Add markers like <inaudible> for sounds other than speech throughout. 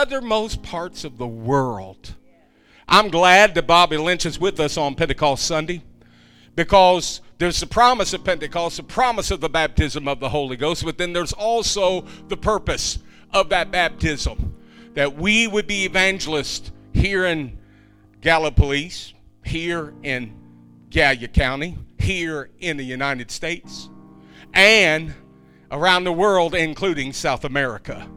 uttermost parts of the world. I'm glad that Bobby Lynch is with us on Pentecost Sunday because there's the promise of Pentecost, the promise of the baptism of the Holy Ghost, but then there's also the purpose of that baptism that we would be evangelists here in Gallipolis, here in Gallia County, here in the United States, and around the world, including South America.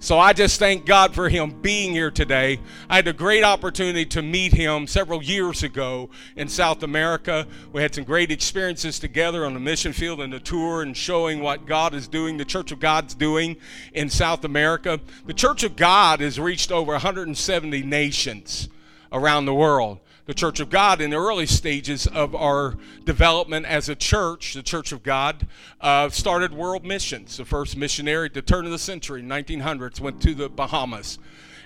So I just thank God for him being here today. I had a great opportunity to meet him several years ago in South America. We had some great experiences together on the mission field and the tour and showing what God is doing, the Church of God's doing in South America. The Church of God has reached over 170 nations around the world the Church of God in the early stages of our development as a church, the Church of God, uh, started world missions. The first missionary at the turn of the century, 1900s, went to the Bahamas.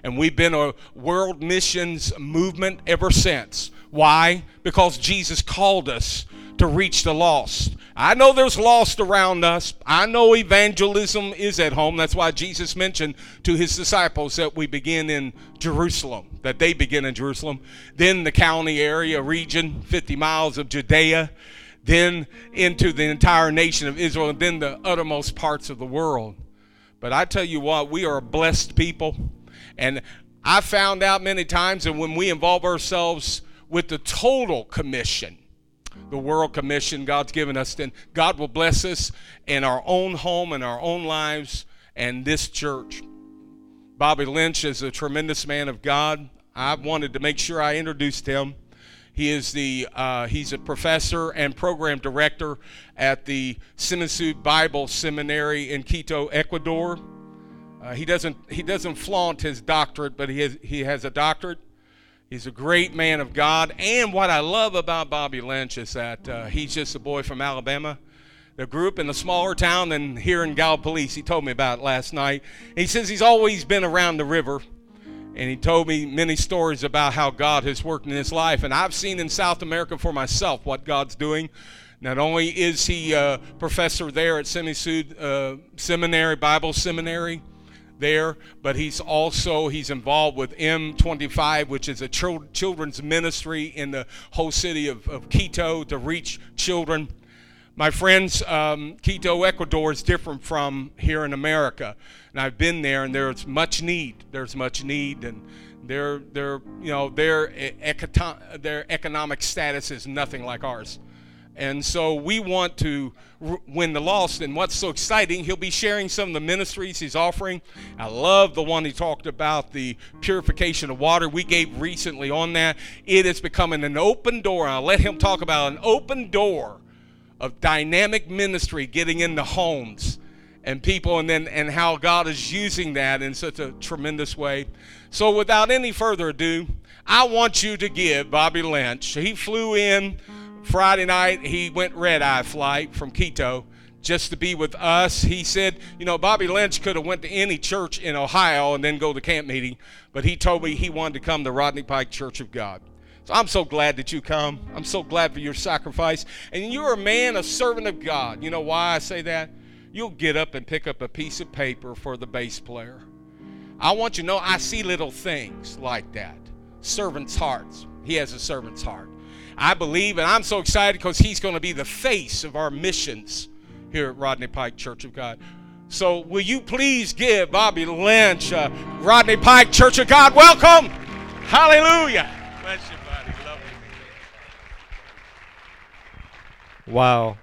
And we've been a world missions movement ever since. Why? Because Jesus called us to reach the lost. I know there's lost around us. I know evangelism is at home. That's why Jesus mentioned to his disciples that we begin in Jerusalem, that they begin in Jerusalem, then the county area, region, 50 miles of Judea, then into the entire nation of Israel, and then the uttermost parts of the world. But I tell you what, we are a blessed people. And I found out many times that when we involve ourselves with the total commission, the world commission God's given us, then God will bless us in our own home and our own lives and this church. Bobby Lynch is a tremendous man of God. I wanted to make sure I introduced him. He is the uh, he's a professor and program director at the SEMISUD Bible Seminary in Quito, Ecuador. Uh, he doesn't he doesn't flaunt his doctorate, but he has he has a doctorate. He's a great man of God. And what I love about Bobby Lynch is that uh, he's just a boy from Alabama that group in a smaller town than here in Gallipolis. He told me about it last night. He says he's always been around the river. And he told me many stories about how God has worked in his life. And I've seen in South America for myself what God's doing. Not only is he a professor there at SEMISUD uh, Seminary, Bible Seminary, there, but he's also he's involved with M25, which is a children's ministry in the whole city of, of Quito to reach children. My friends, um, Quito, Ecuador is different from here in America, and I've been there, and there's much need. There's much need, and their their you know their their economic status is nothing like ours. And so we want to win the lost. And what's so exciting, he'll be sharing some of the ministries he's offering. I love the one he talked about, the purification of water. We gave recently on that. It is becoming an open door. I'll let him talk about an open door of dynamic ministry getting into homes and people and then and how God is using that in such a tremendous way. So without any further ado, I want you to give Bobby Lynch. He flew in Friday night, he went red eye flight from Quito just to be with us. He said, you know, Bobby Lynch could have went to any church in Ohio and then go to camp meeting, but he told me he wanted to come to Rodney Pike Church of God. So I'm so glad that you come. I'm so glad for your sacrifice. And you're a man, a servant of God. You know why I say that? You'll get up and pick up a piece of paper for the bass player. I want you to know I see little things like that. Servant's hearts. He has a servant's heart. I believe, and I'm so excited because he's going to be the face of our missions here at Rodney Pike Church of God. So, will you please give Bobby Lynch, uh, Rodney Pike Church of God, welcome? Hallelujah. Bless you, buddy. Love you. Wow.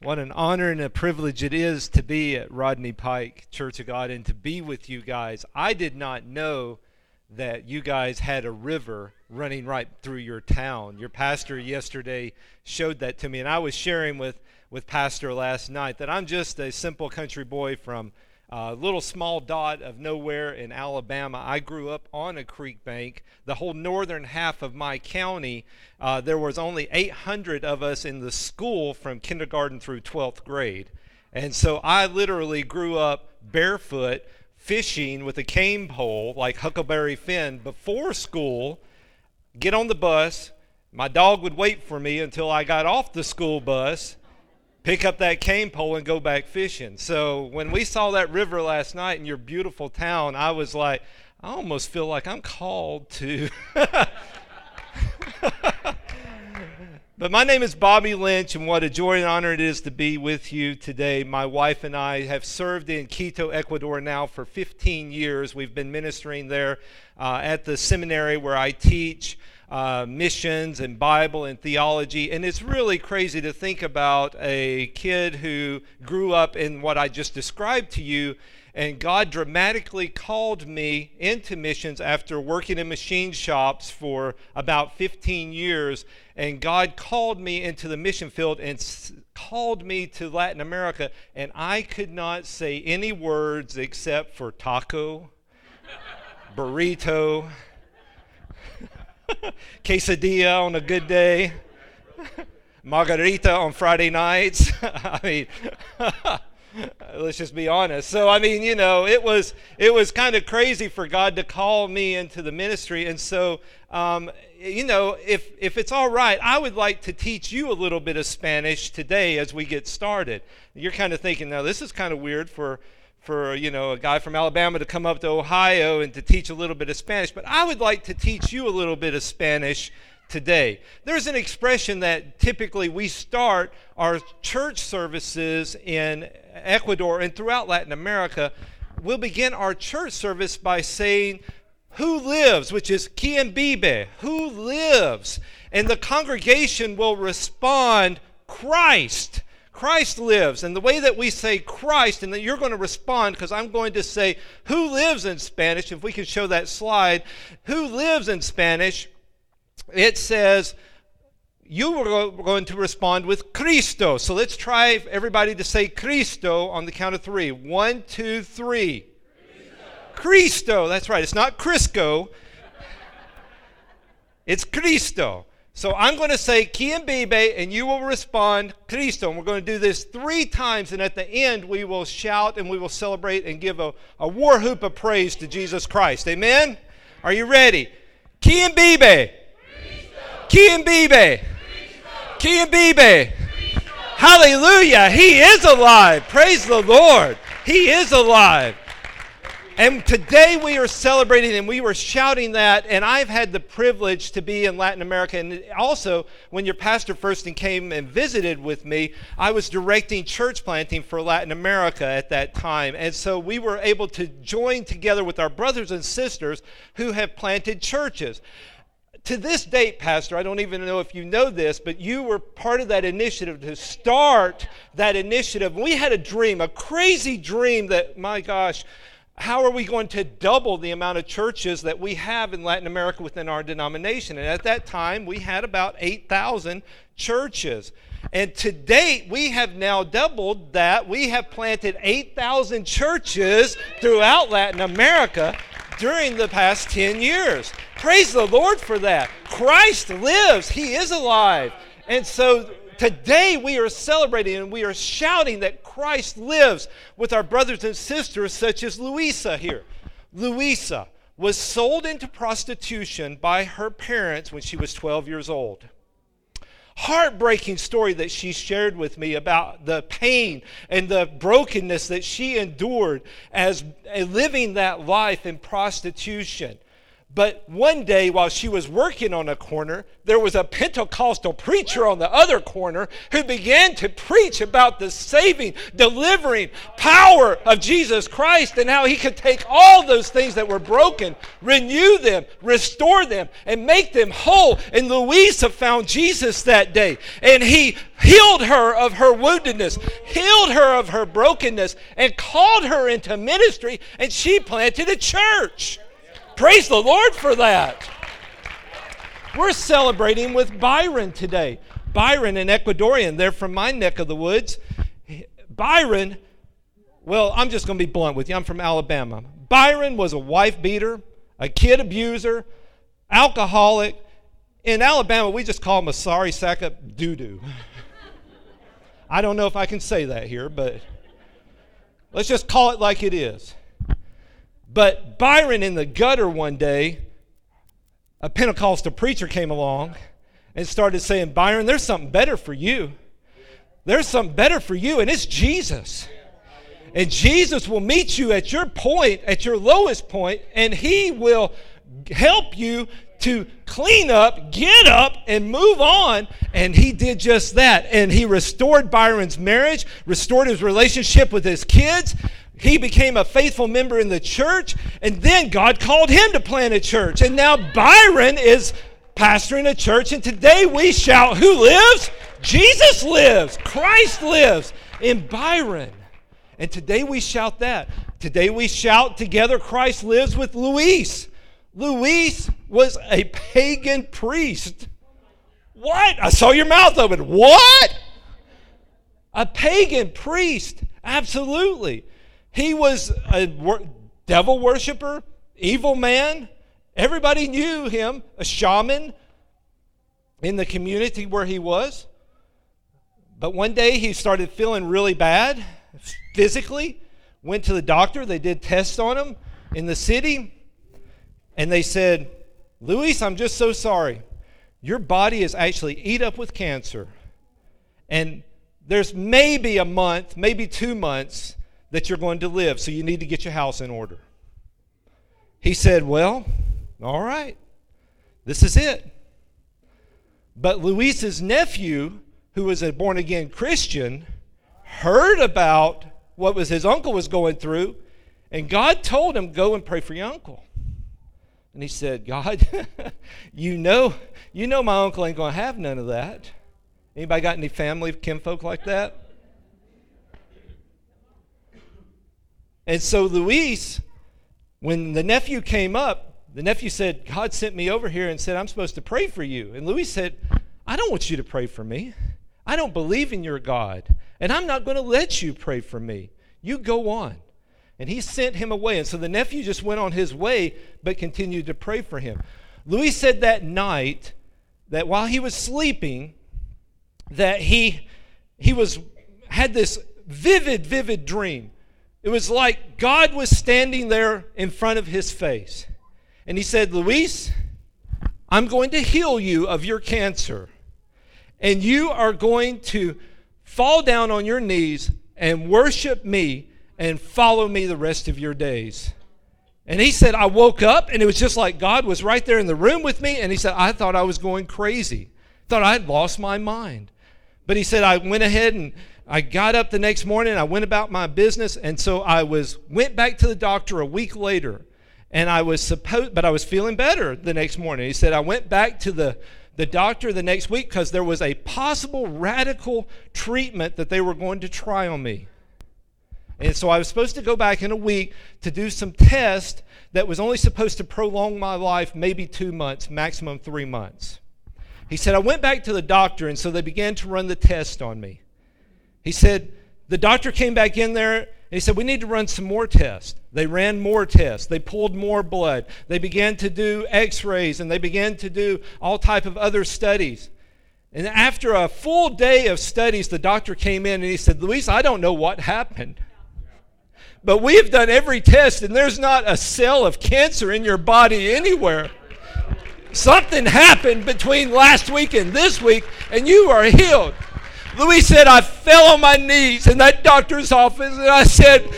What an honor and a privilege it is to be at Rodney Pike Church of God and to be with you guys. I did not know that you guys had a river running right through your town. Your pastor yesterday showed that to me, and I was sharing with, with Pastor last night that I'm just a simple country boy from a little small dot of nowhere in Alabama. I grew up on a creek bank. The whole northern half of my county, uh, there was only 800 of us in the school from kindergarten through 12th grade. And so I literally grew up barefoot fishing with a cane pole like Huckleberry Finn before school, get on the bus. My dog would wait for me until I got off the school bus, pick up that cane pole, and go back fishing. So when we saw that river last night in your beautiful town, I was like, I almost feel like I'm called to. <laughs> <laughs> But my name is Bobby Lynch, and what a joy and honor it is to be with you today. My wife and I have served in Quito, Ecuador now for 15 years. We've been ministering there uh, at the seminary where I teach uh, missions and Bible and theology. And it's really crazy to think about a kid who grew up in what I just described to you and God dramatically called me into missions after working in machine shops for about 15 years. And God called me into the mission field and called me to Latin America. And I could not say any words except for taco, <laughs> burrito, <laughs> quesadilla on a good day, <laughs> margarita on Friday nights. I mean, <laughs> let's just be honest. So i mean you know it was it was kind of crazy for god to call me into the ministry. And so um, you know if if it's all right i would like to teach you a little bit of spanish today as we get started. You're kind of thinking now this is kind of weird for for you know a guy from Alabama to come up to Ohio and to teach a little bit of Spanish, but I would like to teach you a little bit of Spanish today. There's an expression that typically we start our church services in Ecuador and throughout Latin America. We'll begin our church service by saying, Who lives? which is quien vive, who lives? And the congregation will respond, Christ. Christ lives. And the way that we say Christ, and then you're going to respond because I'm going to say who lives in Spanish. If we can show that slide, who lives in Spanish, it says you were going to respond with Cristo. So let's try everybody to say Cristo on the count of three. One, two, three. Cristo. Cristo. That's right. It's not Crisco. It's Cristo. So I'm going to say vive, and you will respond Cristo. And we're going to do this three times, and at the end we will shout and we will celebrate and give a, a war whoop of praise to Jesus Christ. Amen? Are you ready? Quien vive? Quien? Hallelujah. He is alive. Praise the Lord. He is alive. And today we are celebrating and we were shouting that. And I've had the privilege to be in Latin America. And also, when your pastor first came and visited with me, I was directing church planting for Latin America at that time. And so we were able to join together with our brothers and sisters who have planted churches to this date, Pastor, I don't even know if you know this, but you were part of that initiative to start that initiative. We had a dream, a crazy dream that, my gosh, how are we going to double the amount of churches that we have in Latin America within our denomination? And at that time, we had about 8,000 churches. And to date, we have now doubled that. We have planted 8,000 churches throughout Latin America during the past 10 years. Praise the Lord for that. Christ lives, He is alive. And so today we are celebrating and we are shouting that Christ lives with our brothers and sisters, such as Louisa here. Louisa was sold into prostitution by her parents when she was 12 years old heartbreaking story that she shared with me about the pain and the brokenness that she endured as living that life in prostitution. But one day, while she was working on a corner, there was a Pentecostal preacher on the other corner who began to preach about the saving, delivering power of Jesus Christ and how he could take all those things that were broken, renew them, restore them, and make them whole. And Louisa found Jesus that day, and he healed her of her woundedness, healed her of her brokenness, and called her into ministry, and she planted a church. Praise the Lord for that. We're celebrating with Byron today. Byron, an Ecuadorian, they're from my neck of the woods. Byron, well, I'm just going to be blunt with you. I'm from Alabama. Byron was a wife beater, a kid abuser, alcoholic. In Alabama, we just call him a sorry sack of doo doo. <laughs> I don't know if I can say that here, but let's just call it like it is. But Byron in the gutter one day, a Pentecostal preacher came along and started saying, Byron, there's something better for you. There's something better for you, and it's Jesus. And Jesus will meet you at your point, at your lowest point, and He will help you to clean up, get up, and move on. And he did just that. And he restored Byron's marriage, restored his relationship with his kids. He became a faithful member in the church. And then God called him to plant a church. And now Byron is pastoring a church. And today we shout, Who lives? Jesus lives. Christ lives in Byron. And today we shout that. Today we shout together, Christ lives with Luis. Luis was a pagan priest. What? I saw your mouth open. What? A pagan priest. Absolutely. He was a devil worshiper, evil man. Everybody knew him, a shaman in the community where he was. But one day he started feeling really bad physically. Went to the doctor. They did tests on him in the city. And they said, Luis, I'm just so sorry. Your body is actually eat up with cancer. And there's maybe a month, maybe two months that you're going to live, so you need to get your house in order. He said, Well, all right, this is it. But Luis's nephew, who was a born again Christian, heard about what was his uncle was going through, and God told him, Go and pray for your uncle. And he said, God, <laughs> you know, you know my uncle ain't going to have none of that. Anybody got any family, kinfolk like that? And so Luis, when the nephew came up, the nephew said, God sent me over here and said, I'm supposed to pray for you. And Luis said, I don't want you to pray for me. I don't believe in your God. And I'm not going to let you pray for me. You go on. And he sent him away. And so the nephew just went on his way, but continued to pray for him. Luis said that night that while he was sleeping, that he he was had this vivid, vivid dream. It was like God was standing there in front of his face. And he said, Luis, I'm going to heal you of your cancer. And you are going to fall down on your knees and worship me and follow me the rest of your days. And he said, I woke up and it was just like God was right there in the room with me. And he said, I thought I was going crazy, thought I had lost my mind. But he said, I went ahead and I got up the next morning, I went about my business, and so I was went back to the doctor a week later, and I was supposed, but I was feeling better the next morning. He said I went back to the the doctor the next week because there was a possible radical treatment that they were going to try on me. And so I was supposed to go back in a week to do some test that was only supposed to prolong my life maybe two months, maximum three months. He said, I went back to the doctor, and so they began to run the test on me. He said, the doctor came back in there he said, We need to run some more tests. They ran more tests. They pulled more blood. They began to do x rays and they began to do all type of other studies. And after a full day of studies, the doctor came in and he said, Luis, I don't know what happened. But we have done every test, and there's not a cell of cancer in your body anywhere. Something happened between last week and this week, and you are healed. Luis said, I fell on my knees in that doctor's office, and I said,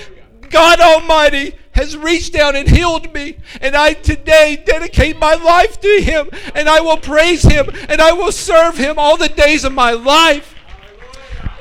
God Almighty has reached down and healed me. And I today dedicate my life to Him. And I will praise Him. And I will serve Him all the days of my life.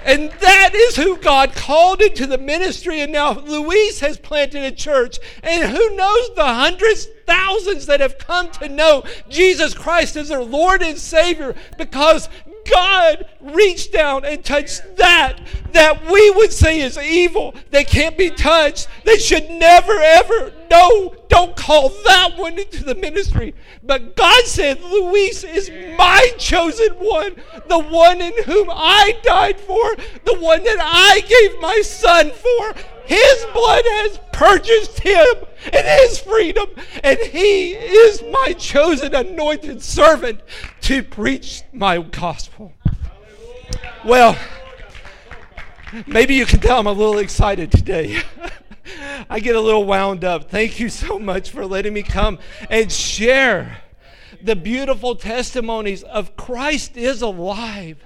And that is who God called into the ministry. And now Luis has planted a church. And who knows the hundreds, thousands that have come to know Jesus Christ as their Lord and Savior because God reached down and touched that that we would say is evil, that can't be touched, that should never ever, no, don't call that one into the ministry. But God said, Luis is my chosen one, the one in whom I died for, the one that I gave my son for. His blood has purchased him and his freedom, and he is my chosen anointed servant to preach my gospel. Well, maybe you can tell I'm a little excited today. <laughs> I get a little wound up. Thank you so much for letting me come and share the beautiful testimonies of Christ is alive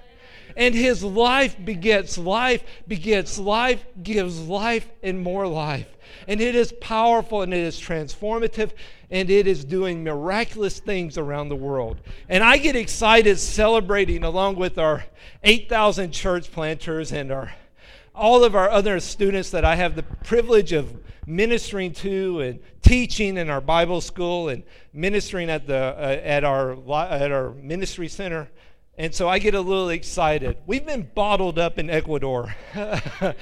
And his life begets life, begets life, gives life and more life. And it is powerful and it is transformative and it is doing miraculous things around the world. And I get excited celebrating along with our 8,000 church planters and our all of our other students that I have the privilege of ministering to and teaching in our Bible school and ministering at the uh, at our at our ministry center. And so I get a little excited. We've been bottled up in Ecuador <laughs>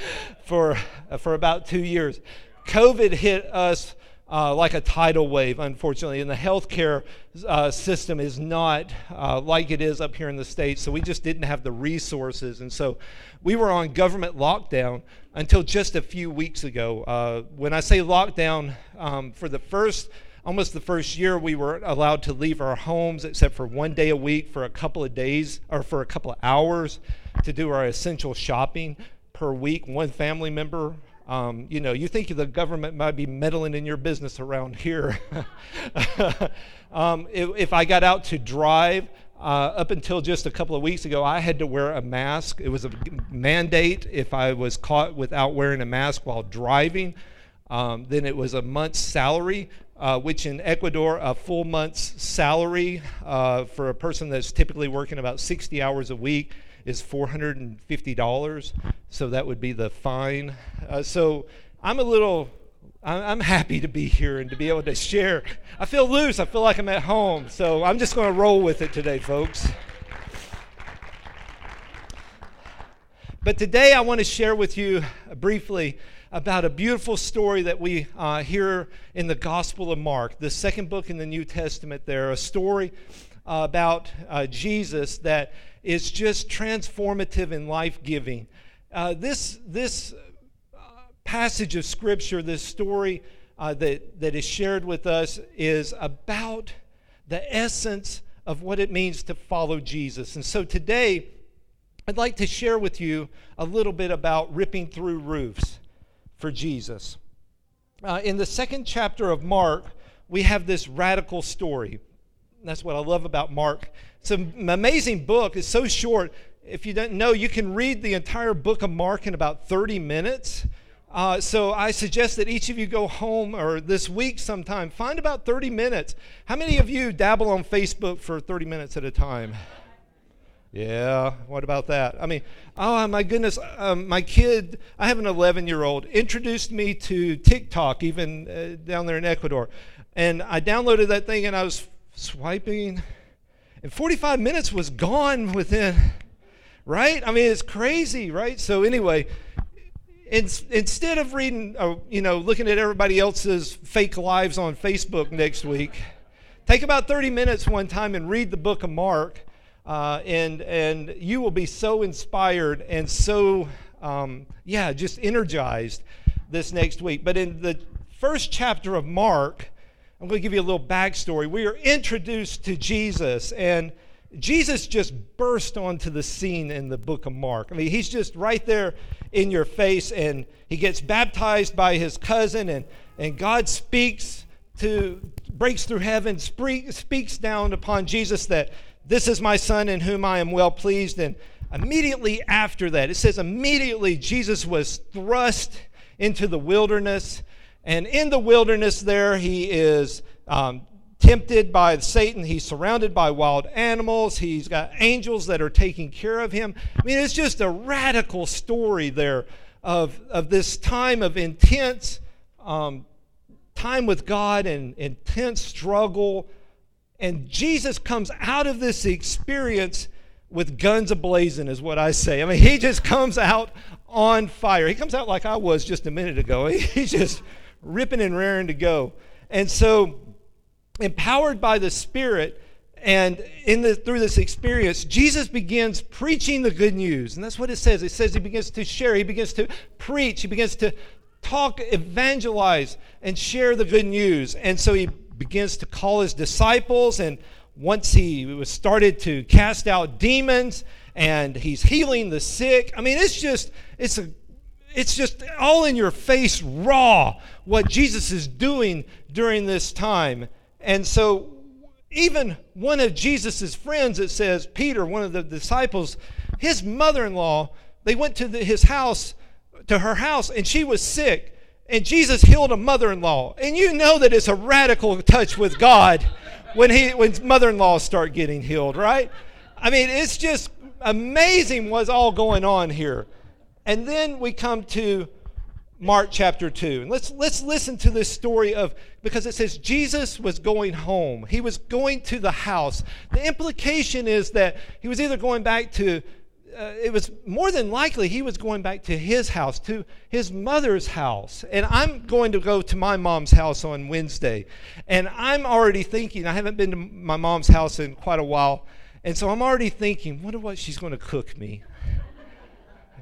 for for about 2 years. COVID hit us uh, like a tidal wave, unfortunately. And the healthcare uh, system is not uh, like it is up here in the States. So we just didn't have the resources. And so we were on government lockdown until just a few weeks ago. Uh, when I say lockdown, um, for the first almost the first year we were allowed to leave our homes except for one day a week for a couple of days or for a couple of hours to do our essential shopping per week one family member um, you know, you think the government might be meddling in your business around here. <laughs> um, if, if, I got out to drive, uh, up until just a couple of weeks ago, I had to wear a mask. It was a mandate if I was caught without wearing a mask while driving. Um, then it was a month's salary, uh, which in Ecuador, a full month's salary uh, for a person that's typically working about 60 hours a week is $450. So that would be the fine. Uh, so I'm a little, I'm happy to be here and to be able to share. I feel loose. I feel like I'm at home. So I'm just going to roll with it today, folks. But today I want to share with you briefly about a beautiful story that we uh, hear in the Gospel of Mark, the second book in the New Testament there, a story uh, about uh, Jesus that is just transformative and life giving. Uh, this this uh, passage of Scripture, this story uh, that, that is shared with us, is about the essence of what it means to follow Jesus. And so today, I'd like to share with you a little bit about ripping through roofs for Jesus. Uh, in the second chapter of Mark, we have this radical story. That's what I love about Mark. It's an amazing book. It's so short. If you don't know, you can read the entire book of Mark in about 30 minutes. Uh, so I suggest that each of you go home or this week sometime, find about 30 minutes. How many of you dabble on Facebook for 30 minutes at a time? Yeah, what about that? I mean, oh my goodness, um, my kid, I have an 11 year old, introduced me to TikTok, even uh, down there in Ecuador. And I downloaded that thing and I was swiping, and 45 minutes was gone within, right? I mean, it's crazy, right? So, anyway, in, instead of reading, uh, you know, looking at everybody else's fake lives on Facebook next week, take about 30 minutes one time and read the book of Mark. Uh, and and you will be so inspired and so um, yeah just energized this next week but in the first chapter of mark I'm going to give you a little backstory. We are introduced to Jesus, and Jesus just burst onto the scene in the book of Mark. I mean, he's just right there in your face, and he gets baptized by his cousin, and, and God speaks to, breaks through heaven, speaks down upon Jesus that this is my son in whom I am well pleased. And immediately after that, it says, immediately Jesus was thrust into the wilderness and in the wilderness, there he is um, tempted by Satan. He's surrounded by wild animals. He's got angels that are taking care of him. I mean, it's just a radical story there of, of this time of intense um, time with God and intense struggle. And Jesus comes out of this experience with guns ablazing, is what I say. I mean, he just comes out on fire. He comes out like I was just a minute ago. <laughs> He's just ripping and raring to go. And so, empowered by the Spirit, and in the, through this experience, Jesus begins preaching the good news. And that's what it says. It says he begins to share, he begins to preach, he begins to talk, evangelize, and share the good news. And so he begins to call his disciples. And once he was started to cast out demons, and he's healing the sick. I mean, it's just, it's a it's just all in your face, raw, what Jesus is doing during this time. And so, even one of Jesus' friends, it says, Peter, one of the disciples, his mother in law, they went to the, his house, to her house, and she was sick. And Jesus healed a mother in law. And you know that it's a radical touch with God when, he, when mother in laws start getting healed, right? I mean, it's just amazing what's all going on here. And then we come to Mark chapter 2. And let's, let's listen to this story of, because it says Jesus was going home. He was going to the house. The implication is that he was either going back to, uh, it was more than likely he was going back to his house, to his mother's house. And I'm going to go to my mom's house on Wednesday. And I'm already thinking, I haven't been to my mom's house in quite a while. And so I'm already thinking, wonder what she's going to cook me.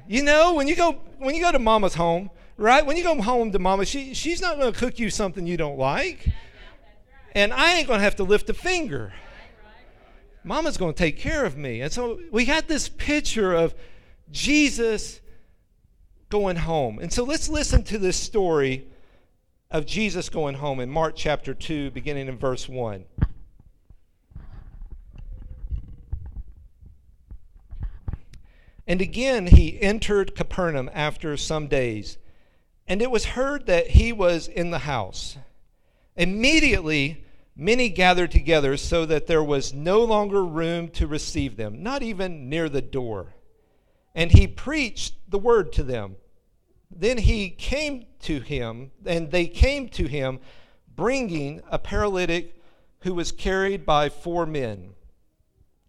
You know, when you go when you go to mama's home, right? When you go home to mama, she she's not going to cook you something you don't like. And I ain't going to have to lift a finger. Mama's going to take care of me. And so we had this picture of Jesus going home. And so let's listen to this story of Jesus going home in Mark chapter 2 beginning in verse 1. And again he entered Capernaum after some days, and it was heard that he was in the house. Immediately many gathered together so that there was no longer room to receive them, not even near the door. And he preached the word to them. Then he came to him, and they came to him, bringing a paralytic who was carried by four men.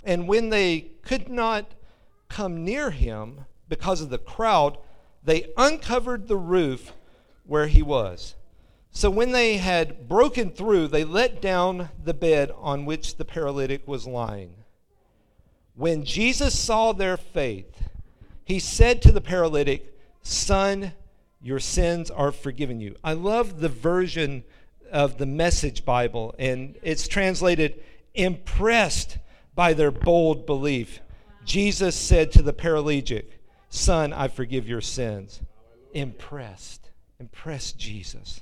And when they could not come near him because of the crowd, they uncovered the roof where he was. So when they had broken through, they let down the bed on which the paralytic was lying. When Jesus saw their faith, he said to the paralytic, Son, your sins are forgiven you. I love the version of the Message Bible, and it's translated, impressed by their bold belief. Jesus said to the paralytic, Son, I forgive your sins. Impressed. Impressed Jesus.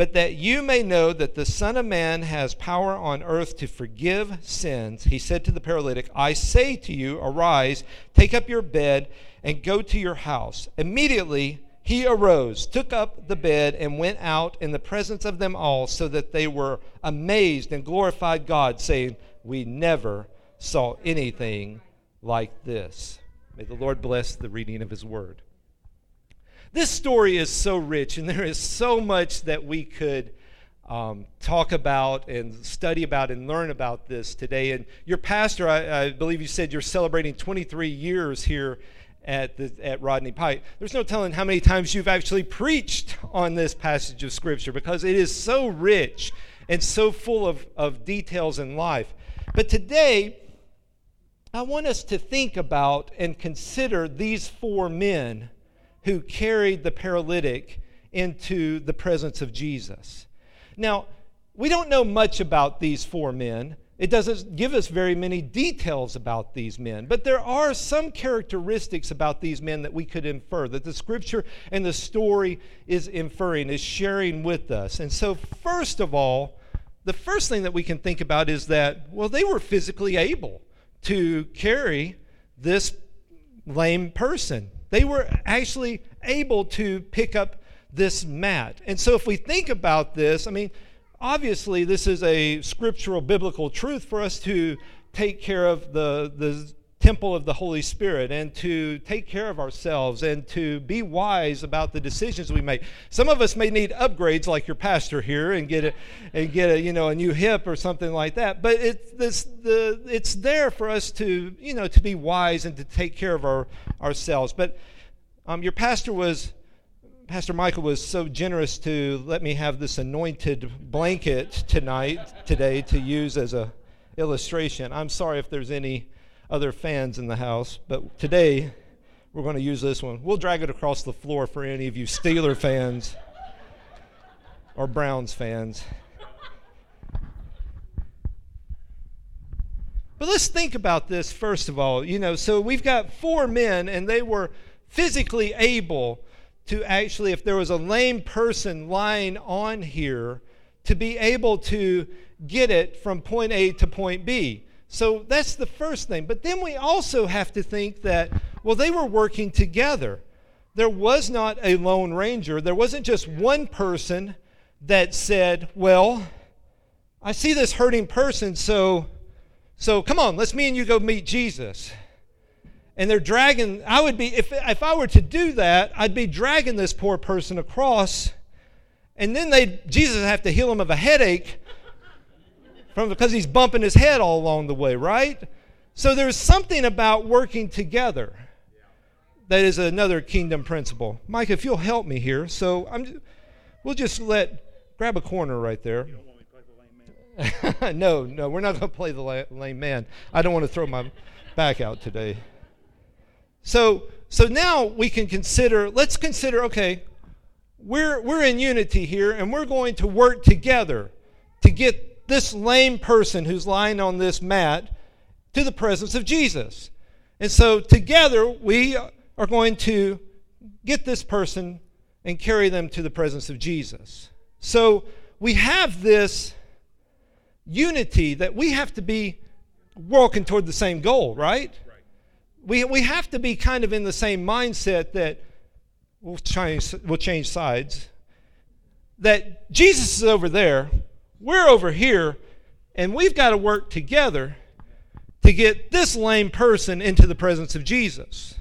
But that you may know that the Son of Man has power on earth to forgive sins, he said to the paralytic, I say to you, Arise, take up your bed, and go to your house. Immediately, he arose, took up the bed, and went out in the presence of them all, so that they were amazed and glorified God, saying, We never saw anything like this. May the Lord bless the reading of his word. This story is so rich, and there is so much that we could um, talk about and study about and learn about this today. And your pastor, I, I believe you said you're celebrating 23 years here at, the, at Rodney Pike. There's no telling how many times you've actually preached on this passage of Scripture because it is so rich and so full of, of details in life. But today, I want us to think about and consider these four men who carried the paralytic into the presence of Jesus. Now, we don't know much about these four men. It doesn't give us very many details about these men, but there are some characteristics about these men that we could infer, that the scripture and the story is inferring, is sharing with us. And so, first of all, the first thing that we can think about is that, well, they were physically able to carry this lame person. They were actually able to pick up this mat. And so, if we think about this, I mean, obviously, this is a scriptural biblical truth for us to take care of the, the temple of the Holy Spirit and to take care of ourselves and to be wise about the decisions we make. Some of us may need upgrades like your pastor here and get a, and get a you know a new hip or something like that. But it's this the it's there for us to you know to be wise and to take care of our ourselves. But um, your pastor was Pastor Michael was so generous to let me have this anointed blanket tonight, today, to use as a illustration. I'm sorry if there's any other fans in the house, but today we're going to use this one. We'll drag it across the floor for any of you Steeler fans or Browns fans. But let's think about this first of all. You know, so we've got four men, and they were physically able to actually, if there was a lame person lying on here, to be able to get it from point A to point B. So that's the first thing. But then we also have to think that, well, they were working together. There was not a lone ranger. There wasn't just one person that said, well, I see this hurting person, so, so come on, let's me and you go meet Jesus. And they're dragging, I would be, if, if I were to do that, I'd be dragging this poor person across, and then they Jesus have to heal him of a headache because he's bumping his head all along the way, right? So there's something about working together that is another kingdom principle. Mike, if you'll help me here, so I'm, we'll just let grab a corner right there. <laughs> no, no, we're not going to play the lame man. I don't want to throw my back out today. So, so now we can consider. Let's consider. Okay, we're we're in unity here, and we're going to work together to get this lame person who's lying on this mat to the presence of Jesus. And so together we are going to get this person and carry them to the presence of Jesus. So we have this unity that we have to be walking toward the same goal, right? right? We, we have to be kind of in the same mindset that we'll change, we'll change sides. That Jesus is over there, we're over here, and we've got to work together to get this lame person into the presence of Jesus.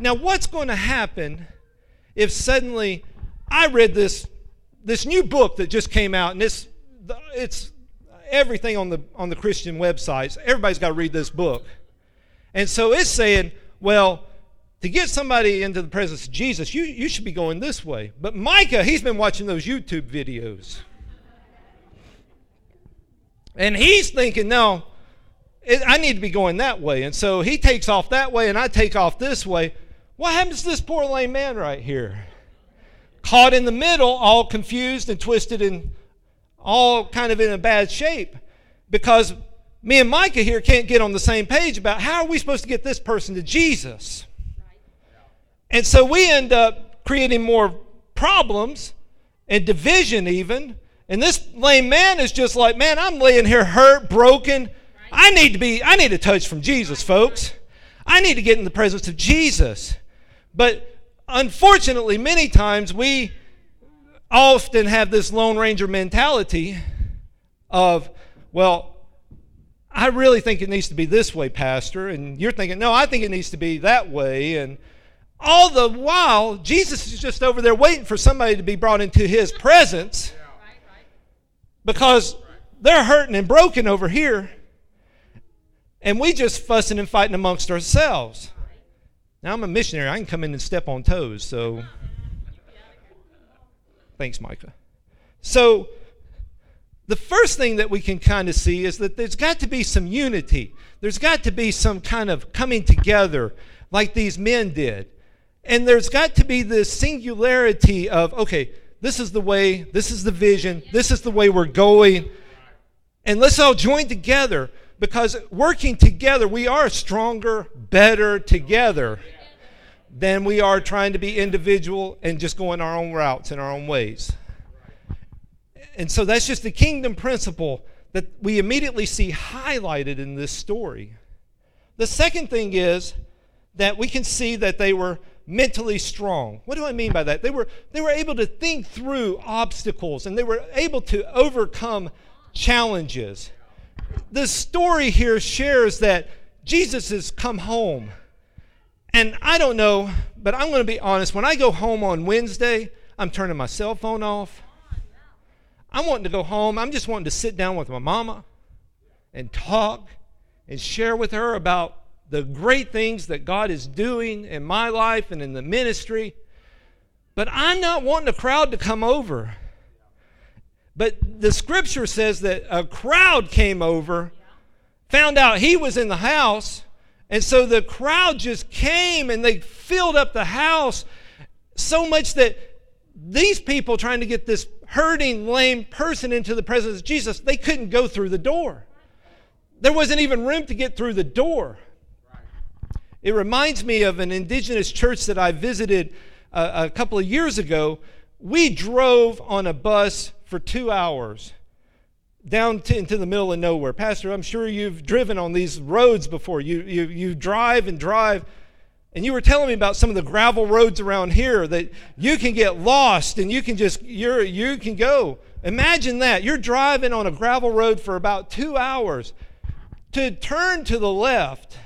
Now, what's going to happen if suddenly I read this this new book that just came out, and it's it's everything on the on the Christian websites. Everybody's got to read this book, and so it's saying, well, to get somebody into the presence of Jesus, you you should be going this way. But Micah, he's been watching those YouTube videos. And he's thinking, no, it, I need to be going that way. And so he takes off that way, and I take off this way. What happens to this poor lame man right here? Caught in the middle, all confused and twisted and all kind of in a bad shape because me and Micah here can't get on the same page about how are we supposed to get this person to Jesus. And so we end up creating more problems and division even and this lame man is just like, man, I'm laying here hurt, broken. I need to be, I need a touch from Jesus, folks. I need to get in the presence of Jesus. But unfortunately, many times we often have this Lone Ranger mentality of, well, I really think it needs to be this way, Pastor. And you're thinking, no, I think it needs to be that way. And all the while, Jesus is just over there waiting for somebody to be brought into his presence because they're hurting and broken over here, and we just fussing and fighting amongst ourselves. Now I'm a missionary. I can come in and step on toes. So, thanks, Micah. So, the first thing that we can kind of see is that there's got to be some unity. There's got to be some kind of coming together like these men did. And there's got to be this singularity of, okay, this is the way, this is the vision, this is the way we're going. And let's all join together because working together, we are stronger, better together than we are trying to be individual and just going our own routes and our own ways. And so that's just the kingdom principle that we immediately see highlighted in this story. The second thing is that we can see that they were mentally strong. What do I mean by that? They were, they were able to think through obstacles and they were able to overcome challenges. The story here shares that Jesus has come home. And I don't know, but I'm going to be honest. When I go home on Wednesday, I'm turning my cell phone off. I'm wanting to go home. I'm just wanting to sit down with my mama and talk and share with her about the great things that God is doing in my life and in the ministry. But I'm not wanting a crowd to come over. But the scripture says that a crowd came over, found out he was in the house, and so the crowd just came and they filled up the house so much that these people trying to get this hurting, lame person into the presence of Jesus, they couldn't go through the door. There wasn't even room to get through the door. It reminds me of an indigenous church that I visited a, a couple of years ago. We drove on a bus for two hours down to, into the middle of nowhere. Pastor, I'm sure you've driven on these roads before. You, you, you drive and drive. And you were telling me about some of the gravel roads around here that you can get lost and you can just, you're, you can go. Imagine that. You're driving on a gravel road for about two hours to turn to the left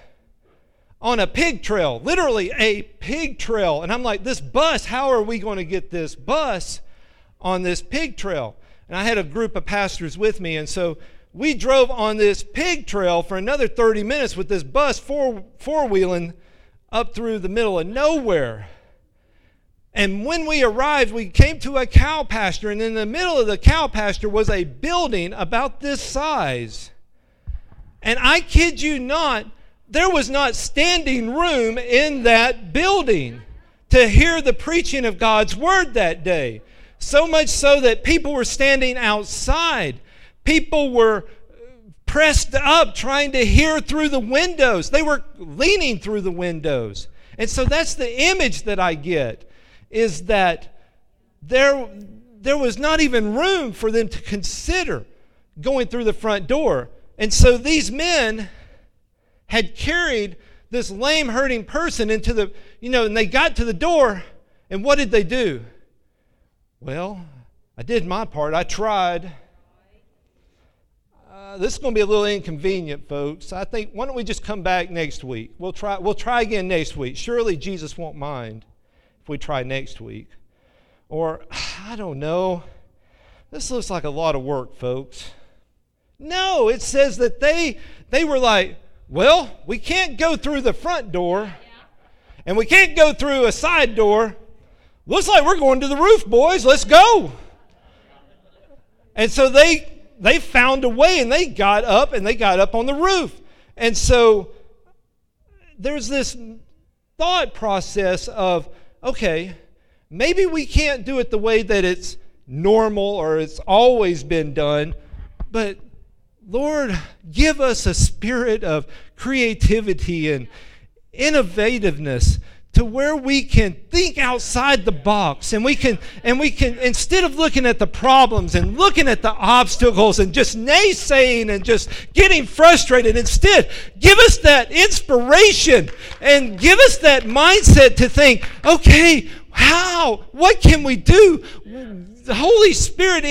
on a pig trail, literally a pig trail. And I'm like, this bus, how are we going to get this bus on this pig trail? And I had a group of pastors with me. And so we drove on this pig trail for another 30 minutes with this bus four, four wheeling up through the middle of nowhere. And when we arrived, we came to a cow pasture, and in the middle of the cow pasture was a building about this size. And I kid you not, there was not standing room in that building to hear the preaching of God's word that day. So much so that people were standing outside. People were pressed up trying to hear through the windows. They were leaning through the windows. And so that's the image that I get is that there, there was not even room for them to consider going through the front door. And so these men had carried this lame, hurting person into the, you know, and they got to the door, and what did they do? Well, I did my part. I tried. Uh, this is going to be a little inconvenient, folks. I think why don't we just come back next week? We'll try. We'll try again next week. Surely Jesus won't mind if we try next week. Or <sighs> I don't know. This looks like a lot of work, folks. No, it says that they they were like, well, we can't go through the front door, and we can't go through a side door. Looks like we're going to the roof, boys. Let's go. And so they they found a way and they got up and they got up on the roof. And so there's this thought process of okay, maybe we can't do it the way that it's normal or it's always been done, but Lord, give us a spirit of creativity and innovativeness to where we can think outside the box and we can and we can instead of looking at the problems and looking at the obstacles and just naysaying and just getting frustrated instead give us that inspiration and give us that mindset to think okay how what can we do? The holy spirit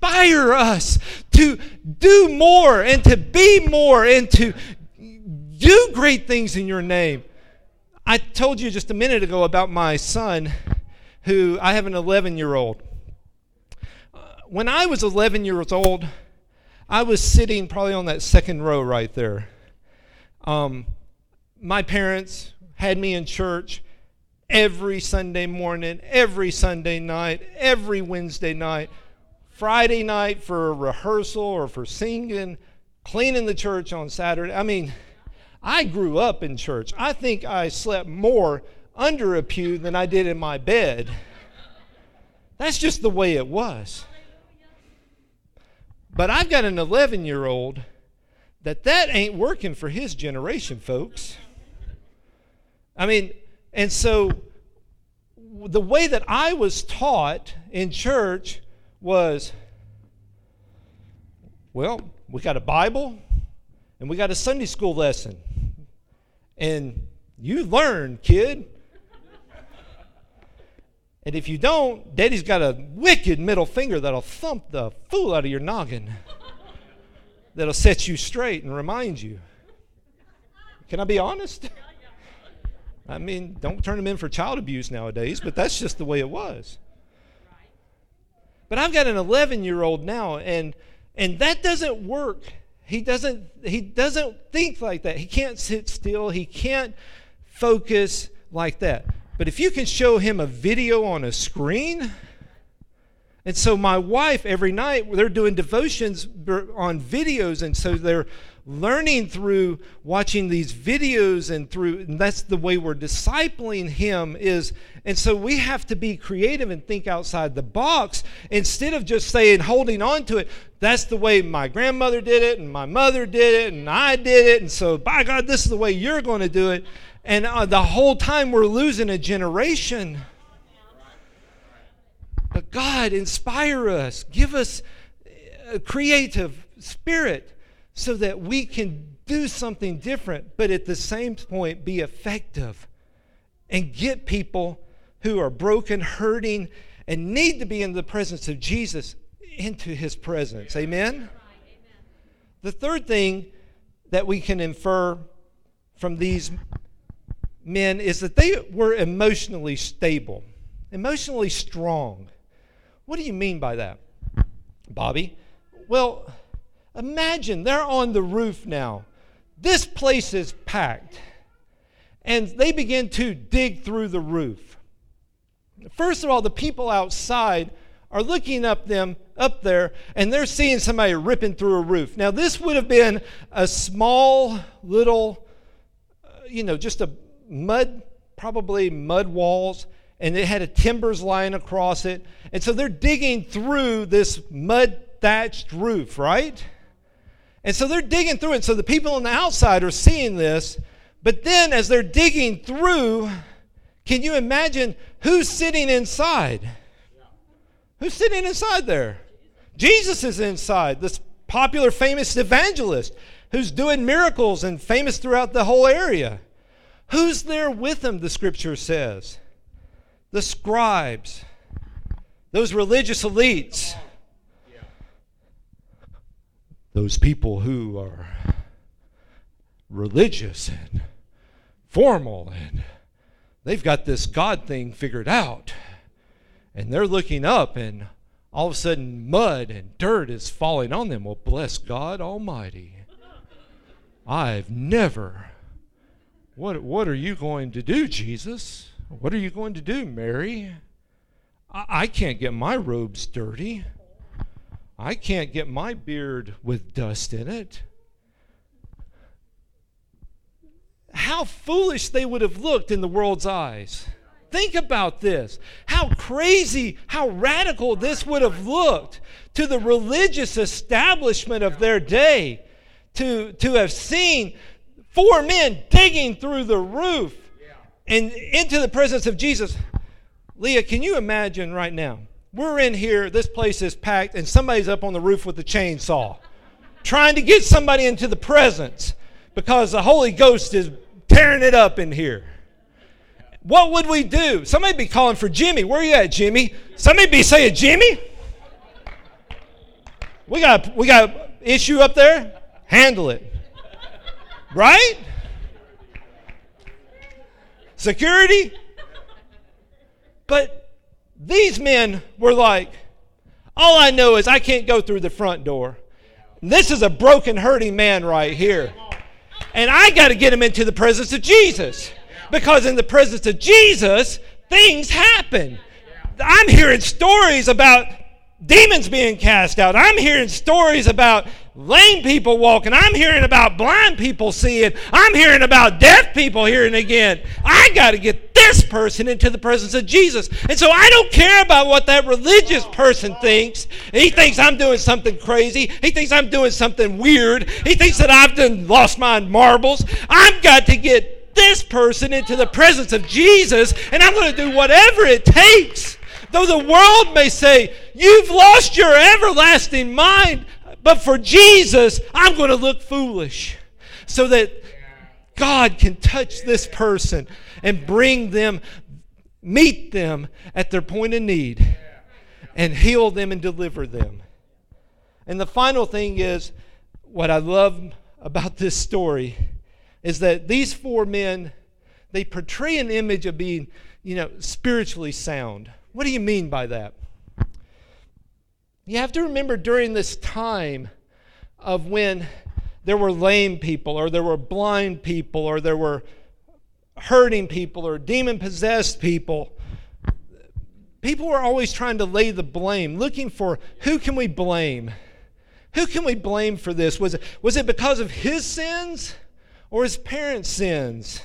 inspire us to do more and to be more and to do great things in your name. I told you just a minute ago about my son, who I have an 11 year old. When I was 11 years old, I was sitting probably on that second row right there. Um, my parents had me in church every Sunday morning, every Sunday night, every Wednesday night. Friday night for rehearsal or for singing, cleaning the church on Saturday. I mean, I grew up in church. I think I slept more under a pew than I did in my bed. That's just the way it was. But I've got an 11 year old that that ain't working for his generation, folks. I mean, and so the way that I was taught in church was well, we got a Bible and we got a Sunday school lesson. And you learn, kid. And if you don't, Daddy's got a wicked middle finger that'll thump the fool out of your noggin. That'll set you straight and remind you. Can I be honest? I mean, don't turn them in for child abuse nowadays, but that's just the way it was. But I've got an 11 year old now, and, and that doesn't work. He doesn't, he doesn't think like that. He can't sit still. He can't focus like that. But if you can show him a video on a screen, and so my wife every night they're doing devotions on videos, and so they're learning through watching these videos and through and that's the way we're discipling him is and so we have to be creative and think outside the box instead of just saying holding on to it. That's the way my grandmother did it and my mother did it and i did it and so by god this is the way you're going to do it. And uh, the whole time we're losing a generation. But god inspire us. Give us a creative spirit so that we can do something different, but at the same point be effective and get people who are broken, hurting, and need to be in the presence of Jesus into his presence. Amen? The third thing that we can infer from these men is that they were emotionally stable, emotionally strong. What do you mean by that, Bobby? Well, Imagine they're on the roof now. This place is packed. And they begin to dig through the roof. First of all, the people outside are looking up them up there and they're seeing somebody ripping through a roof. Now this would have been a small little uh, you know just a mud probably mud walls and it had a timbers lying across it. And so they're digging through this mud thatched roof, right? And so they're digging through it. So the people on the outside are seeing this. But then as they're digging through, can you imagine who's sitting inside? Who's sitting inside there? Jesus is inside, this popular, famous evangelist who's doing miracles and famous throughout the whole area. Who's there with him, the scripture says? The scribes, those religious elites those people who are religious and formal and they've got this God thing figured out. And they're looking up and all of a sudden mud and dirt is falling on them. Well, bless God Almighty. I've never. What, what are you going to do, Jesus? What are you going to do, Mary? I, I can't get my robes dirty. I can't get my beard with dust in it. How foolish they would have looked in the world's eyes. Think about this. How crazy, how radical this would have looked to the religious establishment of their day to, to have seen four men digging through the roof and into the presence of Jesus. Leah, can you imagine right now? We're in here, this place is packed, and somebody's up on the roof with a chainsaw trying to get somebody into the presence because the Holy Ghost is tearing it up in here. What would we do? Somebody be calling for Jimmy. Where are you at, Jimmy? Somebody be saying, Jimmy? We got we got issue up there. Handle it. Right? Security? But these men were like, all I know is I can't go through the front door. This is a broken, hurting man right here. And I got to get him into the presence of Jesus. Because in the presence of Jesus, things happen. I'm hearing stories about demons being cast out. I'm hearing stories about lame people walking. I'm hearing about blind people seeing. I'm hearing about deaf people hearing again. I got to get this person into the presence of Jesus. And so I don't care about what that religious person thinks. He thinks I'm doing something crazy. He thinks I'm doing something weird. He thinks that I've done lost my marbles. I've got to get this person into the presence of Jesus, and I'm going to do whatever it takes. Though the world may say, You've lost your everlasting mind, but for Jesus, I'm going to look foolish so that God can touch this person and bring them, meet them at their point of need, and heal them and deliver them. And the final thing is what I love about this story is that these four men they portray an image of being, you know, spiritually sound. What do you mean by that? You have to remember during this time of when there were lame people, or there were blind people, or there were hurting people or demon possessed people, people were always trying to lay the blame, looking for who can we blame? Who can we blame for this? Was it, was it because of his sins or his parents' sins?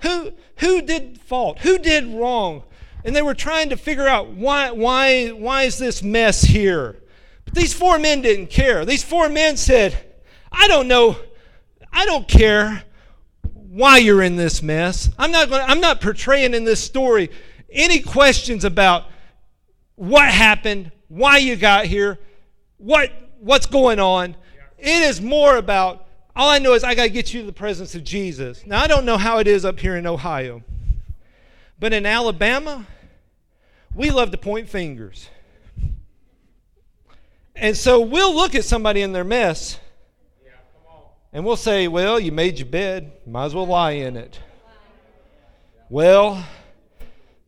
Who, who did fault? Who did wrong? And they were trying to figure out why, why, why is this mess here? But these four men didn't care. These four men said, I don't know, I don't care why you're in this mess. I'm not, going I'm not portraying in this story any questions about what happened, why you got here, what, what's going on. It is more about all I know is I got to get you to the presence of Jesus. Now, I don't know how it is up here in Ohio, but in Alabama, we love to point fingers. And so we'll look at somebody in their mess and we'll say, Well, you made your bed, might as well lie in it. Well,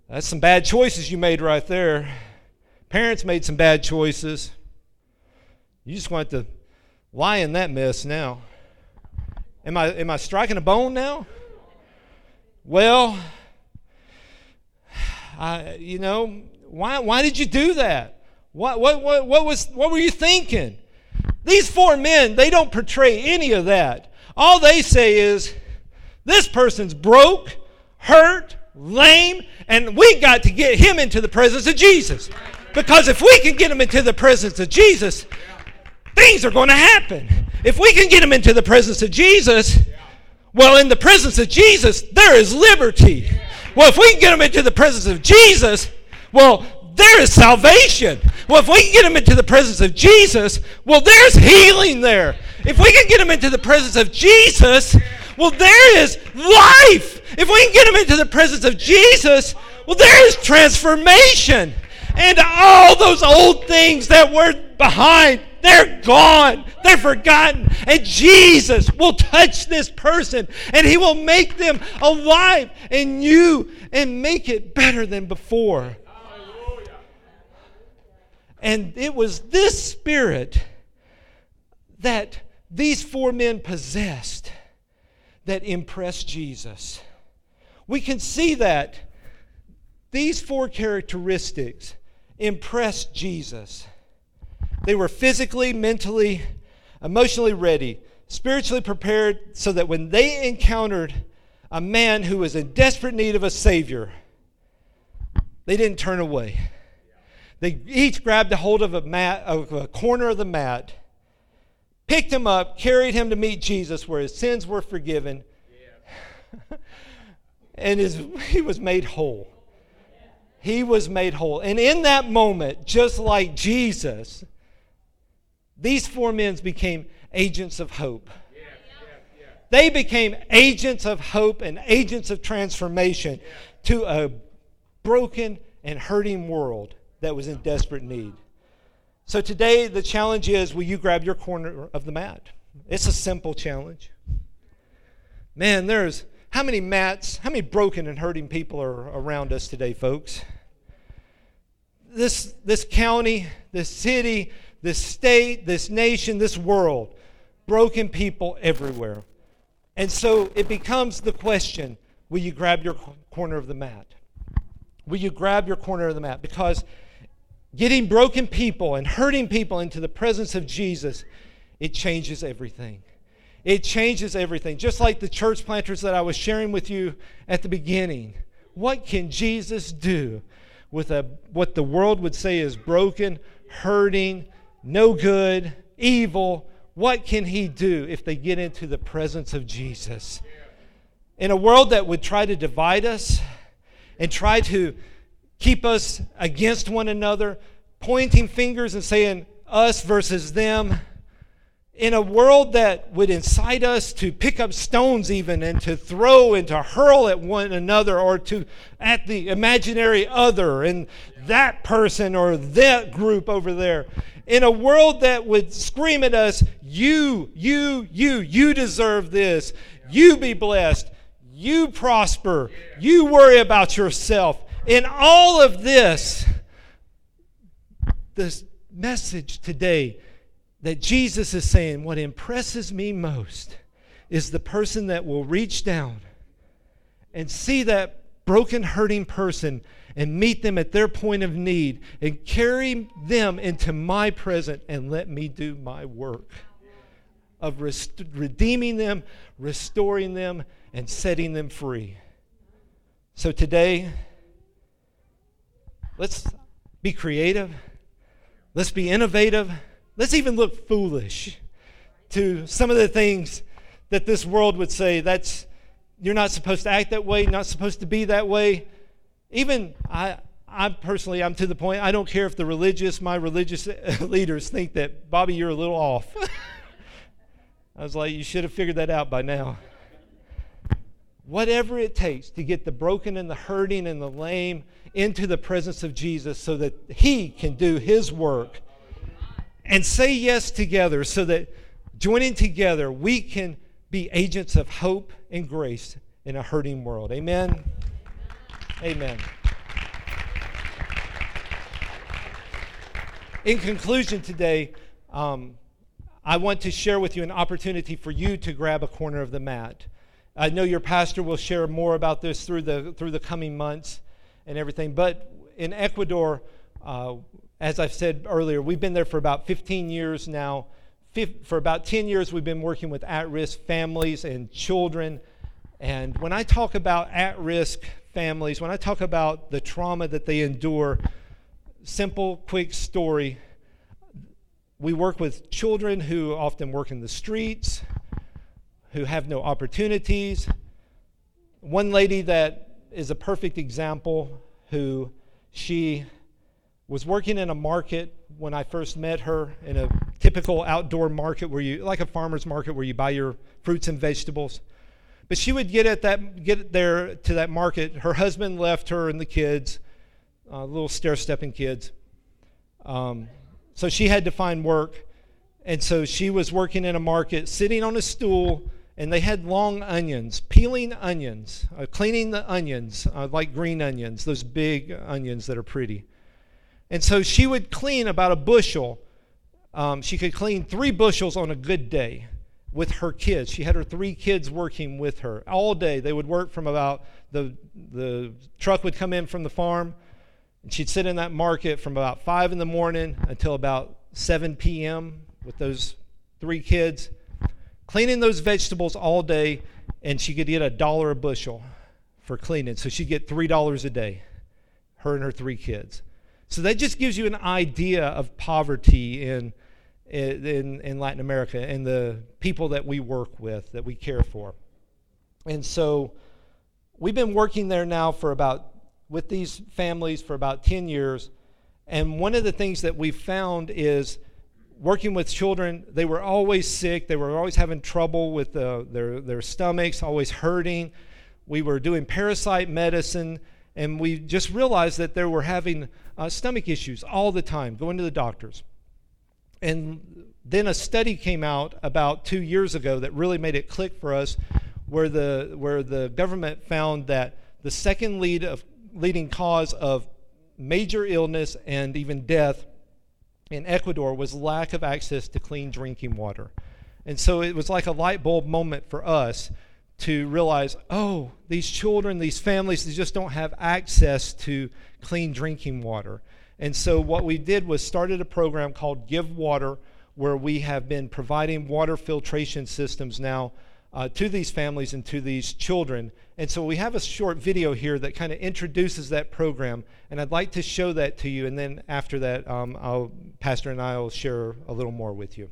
that's some bad choices you made right there. Parents made some bad choices. You just want to lie in that mess now. Am I, am I striking a bone now? Well, I, you know, why, why did you do that? What, what, what, what, was, what were you thinking? These four men, they don't portray any of that. All they say is, this person's broke, hurt, lame, and we got to get him into the presence of Jesus. Because if we can get him into the presence of Jesus, things are going to happen. If we can get him into the presence of Jesus, well, in the presence of Jesus, there is liberty. Well, if we can get him into the presence of Jesus, well, there is salvation. Well, if we can get him into the presence of Jesus, well, there's healing there. If we can get him into the presence of Jesus, well, there is life. If we can get him into the presence of Jesus, well, there is transformation. And all those old things that were behind, they're gone. They're forgotten. And Jesus will touch this person and he will make them alive and new and make it better than before. And it was this spirit that these four men possessed that impressed Jesus. We can see that these four characteristics impressed Jesus. They were physically, mentally, emotionally ready, spiritually prepared, so that when they encountered a man who was in desperate need of a Savior, they didn't turn away. They each grabbed a hold of a mat, of a corner of the mat, picked him up, carried him to meet Jesus, where his sins were forgiven, yeah. <laughs> and his, he was made whole. He was made whole. And in that moment, just like Jesus, these four men became agents of hope. They became agents of hope and agents of transformation to a broken and hurting world that was in desperate need. So today, the challenge is will you grab your corner of the mat? It's a simple challenge. Man, there's how many mats, how many broken and hurting people are around us today, folks? This, this county, this city, this state, this nation, this world, broken people everywhere. And so it becomes the question will you grab your corner of the mat? Will you grab your corner of the mat? Because getting broken people and hurting people into the presence of Jesus, it changes everything. It changes everything. Just like the church planters that I was sharing with you at the beginning. What can Jesus do with a, what the world would say is broken, hurting, no good, evil? What can he do if they get into the presence of Jesus? In a world that would try to divide us and try to keep us against one another, pointing fingers and saying us versus them. In a world that would incite us to pick up stones, even and to throw and to hurl at one another or to at the imaginary other and that person or that group over there. In a world that would scream at us, You, you, you, you deserve this. You be blessed. You prosper. You worry about yourself in all of this, this message today that Jesus is saying, what impresses me most is the person that will reach down and see that broken, hurting person and meet them at their point of need and carry them into my present and let me do my work of rest- redeeming them, restoring them, and setting them free. So today, let's be creative, let's be innovative, let's even look foolish to some of the things that this world would say that's you're not supposed to act that way, not supposed to be that way. Even I, I personally, I'm to the point, I don't care if the religious, my religious <laughs> leaders think that, Bobby, you're a little off. <laughs> I was like, you should have figured that out by now. Whatever it takes to get the broken and the hurting and the lame into the presence of Jesus so that He can do His work. And say yes together so that joining together we can be agents of hope and grace in a hurting world. Amen. Amen. In conclusion, today, um, I want to share with you an opportunity for you to grab a corner of the mat. I know your pastor will share more about this through the through the coming months and everything. But in Ecuador, uh, as I've said earlier, we've been there for about 15 years now for about 10 years, we've been working with at risk families and children. And when I talk about at risk families, when I talk about the trauma that they endure, simple, quick story. We work with children who often work in the streets, who have no opportunities. One lady that is a perfect example who she was working in a market when I first met her in a typical outdoor market where you like a farmer's market where you buy your fruits and vegetables. But she would get at that get there to that market. Her husband left her and the kids, uh, little stair-stepping kids. Um, so she had to find work, and so she was working in a market, sitting on a stool, and they had long onions, peeling onions, uh, cleaning the onions uh, like green onions, those big onions that are pretty. And so she would clean about a bushel. Um, she could clean three bushels on a good day with her kids. She had her three kids working with her all day. They would work from about the the truck would come in from the farm, and she'd sit in that market from about five in the morning until about 7 p.m. with those three kids, cleaning those vegetables all day, and she could get a dollar a bushel for cleaning. So she'd get three dollars a day, her and her three kids. So that just gives you an idea of poverty in, in, in Latin America and the people that we work with, that we care for. And so we've been working there now for about, with these families for about 10 years. And one of the things that we found is working with children, they were always sick. They were always having trouble with uh, their, their stomachs, always hurting. We were doing parasite medicine and we just realized that they were having uh, stomach issues all the time, going to the doctors. And then a study came out about two years ago that really made it click for us, where the where the government found that the second lead of leading cause of major illness and even death in Ecuador was lack of access to clean drinking water. And so it was like a light bulb moment for us to realize, oh, these children, these families, they just don't have access to clean drinking water. And so what we did was started a program called Give Water, where we have been providing water filtration systems now uh, to these families and to these children. And so we have a short video here that kind of introduces that program, and I'd like to show that to you. And then after that, um, Pastor and I will share a little more with you.